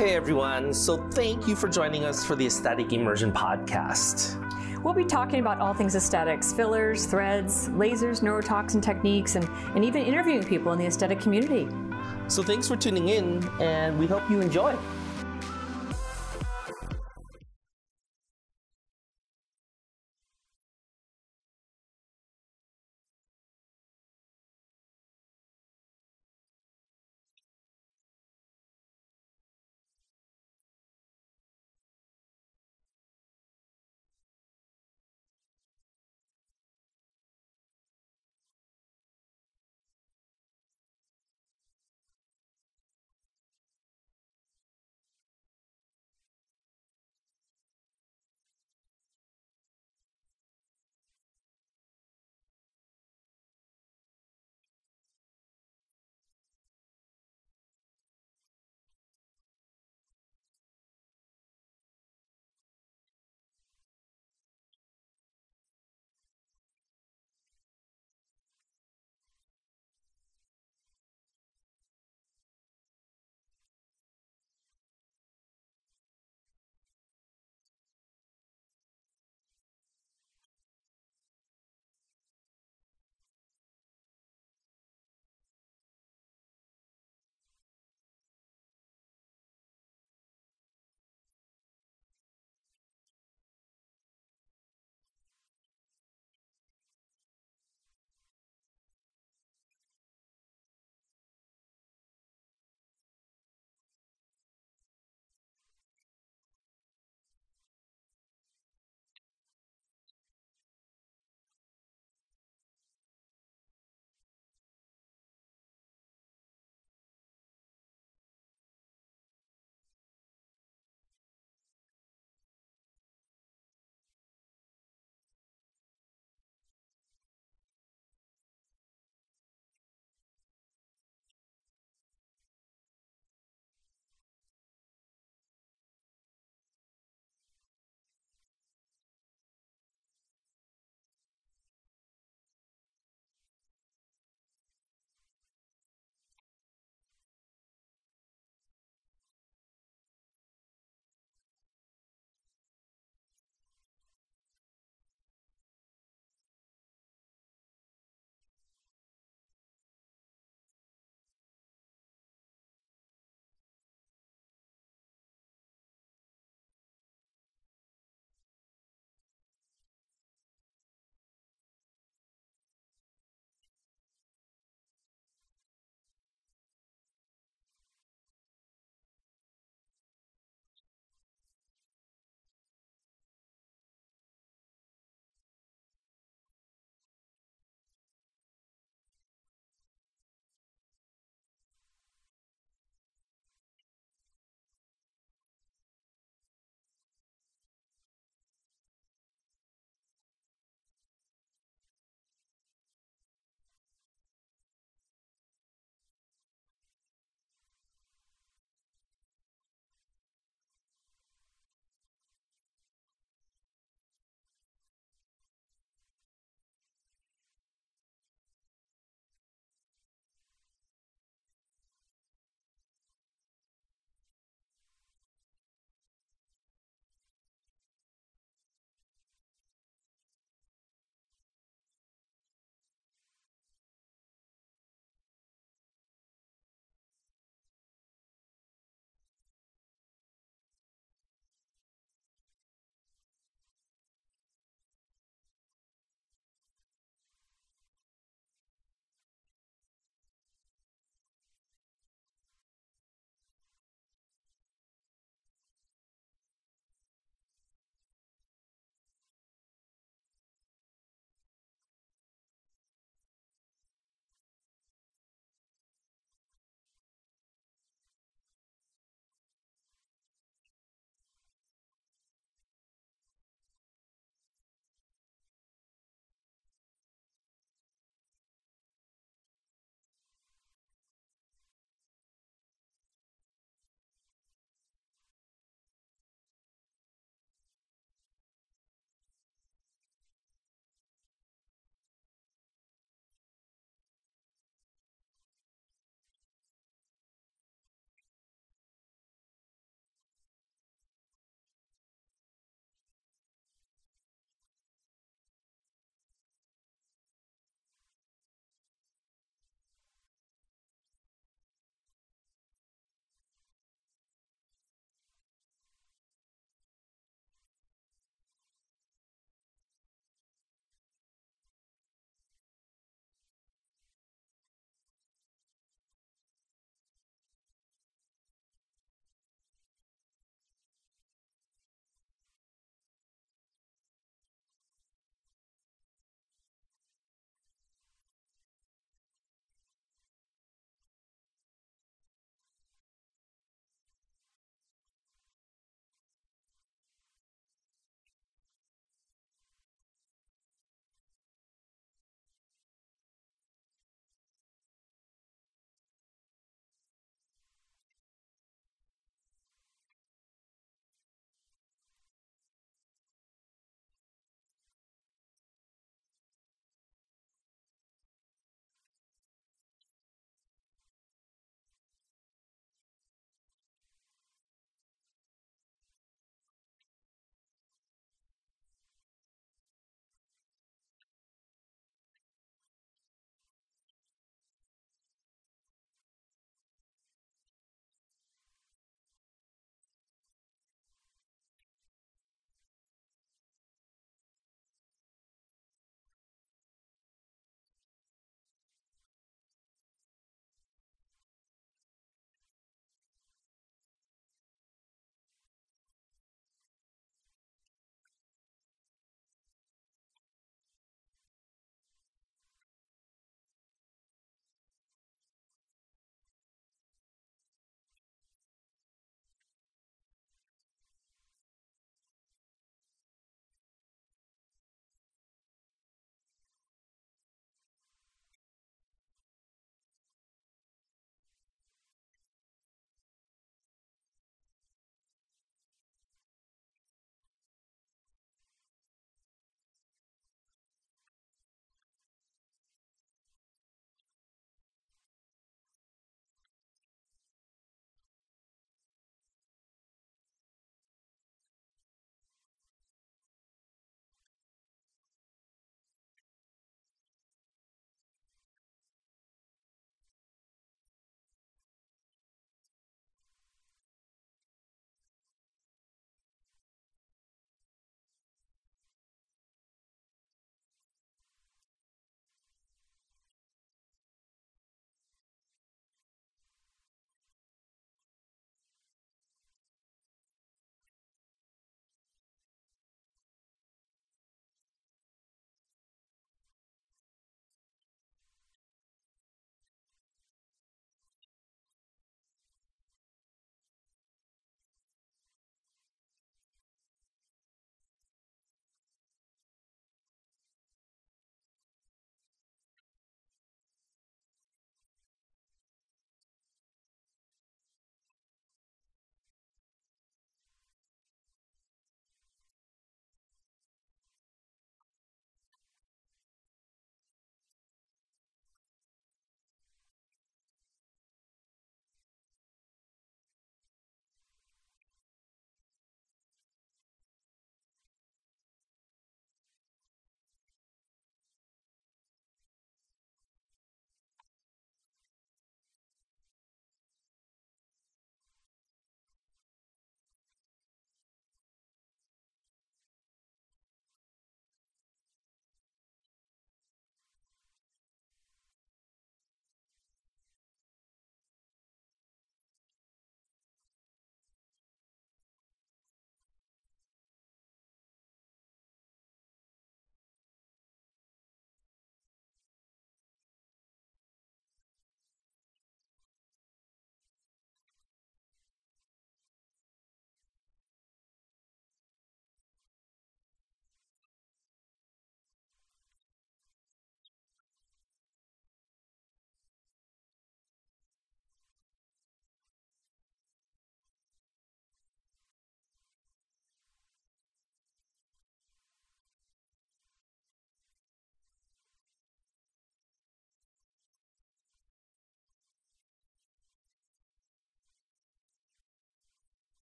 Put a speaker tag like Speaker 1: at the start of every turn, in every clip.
Speaker 1: Hey everyone, so thank you for joining us for the Aesthetic Immersion Podcast.
Speaker 2: We'll be talking about all things aesthetics fillers, threads, lasers, neurotoxin techniques, and, and even interviewing people in the aesthetic community.
Speaker 1: So thanks for tuning in, and we hope you enjoy.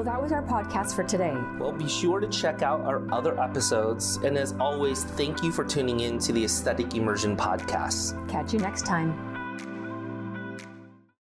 Speaker 2: Well, that was our podcast for today.
Speaker 1: Well, be sure to check out our other episodes. And as always, thank you for tuning in to the Aesthetic Immersion Podcast.
Speaker 2: Catch you next time.